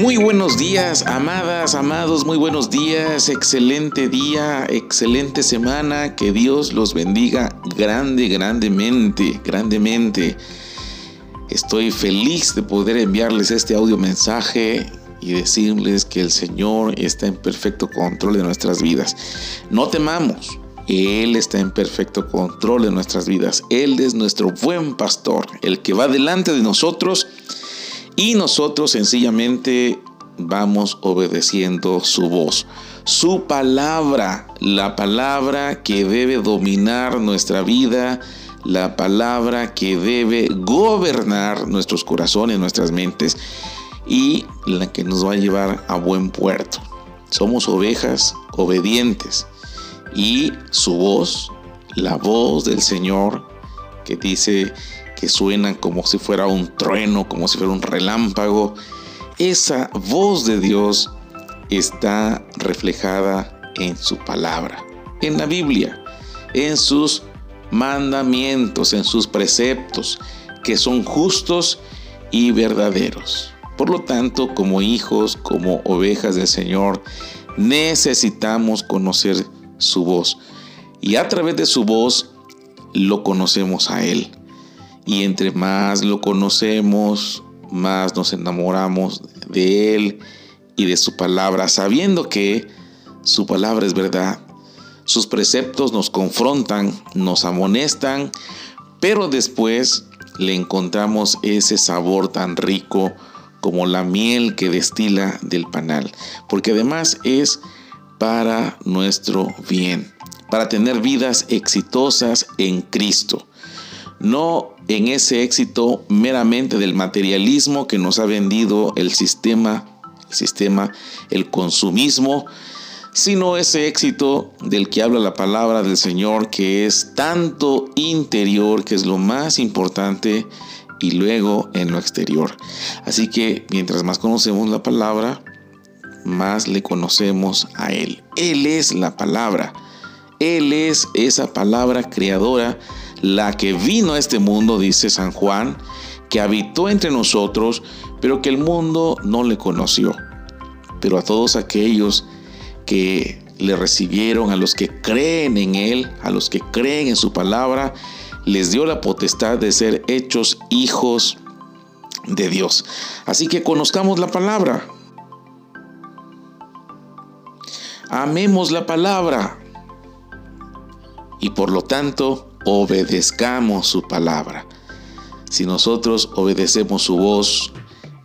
Muy buenos días, amadas, amados, muy buenos días, excelente día, excelente semana, que Dios los bendiga grande, grandemente, grandemente. Estoy feliz de poder enviarles este audio mensaje y decirles que el Señor está en perfecto control de nuestras vidas. No temamos, Él está en perfecto control de nuestras vidas. Él es nuestro buen pastor, el que va delante de nosotros y nosotros sencillamente vamos obedeciendo su voz. Su palabra, la palabra que debe dominar nuestra vida, la palabra que debe gobernar nuestros corazones, nuestras mentes y la que nos va a llevar a buen puerto. Somos ovejas obedientes y su voz, la voz del Señor que dice que suenan como si fuera un trueno, como si fuera un relámpago. Esa voz de Dios está reflejada en su palabra, en la Biblia, en sus mandamientos, en sus preceptos, que son justos y verdaderos. Por lo tanto, como hijos, como ovejas del Señor, necesitamos conocer su voz. Y a través de su voz lo conocemos a Él. Y entre más lo conocemos, más nos enamoramos de Él y de su palabra, sabiendo que su palabra es verdad. Sus preceptos nos confrontan, nos amonestan, pero después le encontramos ese sabor tan rico como la miel que destila del panal, porque además es para nuestro bien, para tener vidas exitosas en Cristo no en ese éxito meramente del materialismo que nos ha vendido el sistema, el sistema, el consumismo, sino ese éxito del que habla la palabra del Señor, que es tanto interior, que es lo más importante, y luego en lo exterior. Así que mientras más conocemos la palabra, más le conocemos a Él. Él es la palabra. Él es esa palabra creadora la que vino a este mundo, dice San Juan, que habitó entre nosotros, pero que el mundo no le conoció. Pero a todos aquellos que le recibieron, a los que creen en Él, a los que creen en su palabra, les dio la potestad de ser hechos hijos de Dios. Así que conozcamos la palabra. Amemos la palabra. Y por lo tanto, obedezcamos su palabra. Si nosotros obedecemos su voz,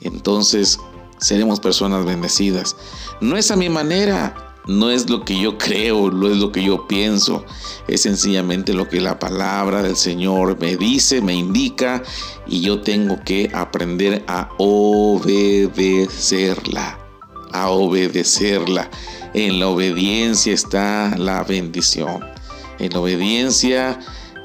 entonces seremos personas bendecidas. No es a mi manera, no es lo que yo creo, no es lo que yo pienso, es sencillamente lo que la palabra del Señor me dice, me indica y yo tengo que aprender a obedecerla, a obedecerla. En la obediencia está la bendición. En la obediencia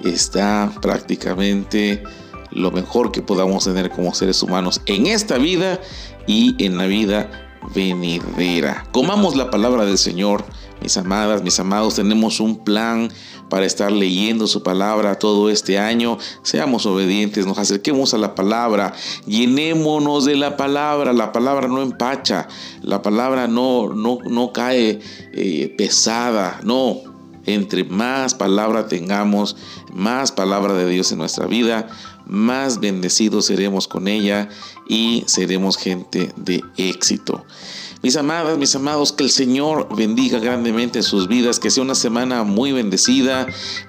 está prácticamente lo mejor que podamos tener como seres humanos en esta vida y en la vida venidera. Comamos la palabra del Señor, mis amadas, mis amados, tenemos un plan para estar leyendo su palabra todo este año. Seamos obedientes, nos acerquemos a la palabra, llenémonos de la palabra. La palabra no empacha, la palabra no, no, no cae eh, pesada, no, entre más palabra tengamos, más palabra de Dios en nuestra vida, más bendecidos seremos con ella y seremos gente de éxito. Mis amadas, mis amados, que el Señor bendiga grandemente sus vidas, que sea una semana muy bendecida,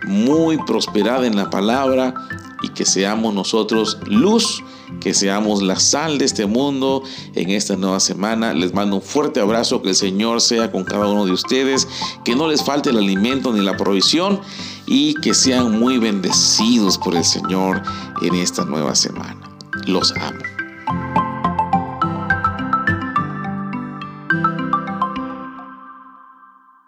muy prosperada en la palabra y que seamos nosotros luz que seamos la sal de este mundo en esta nueva semana. Les mando un fuerte abrazo, que el Señor sea con cada uno de ustedes, que no les falte el alimento ni la provisión y que sean muy bendecidos por el Señor en esta nueva semana. Los amo.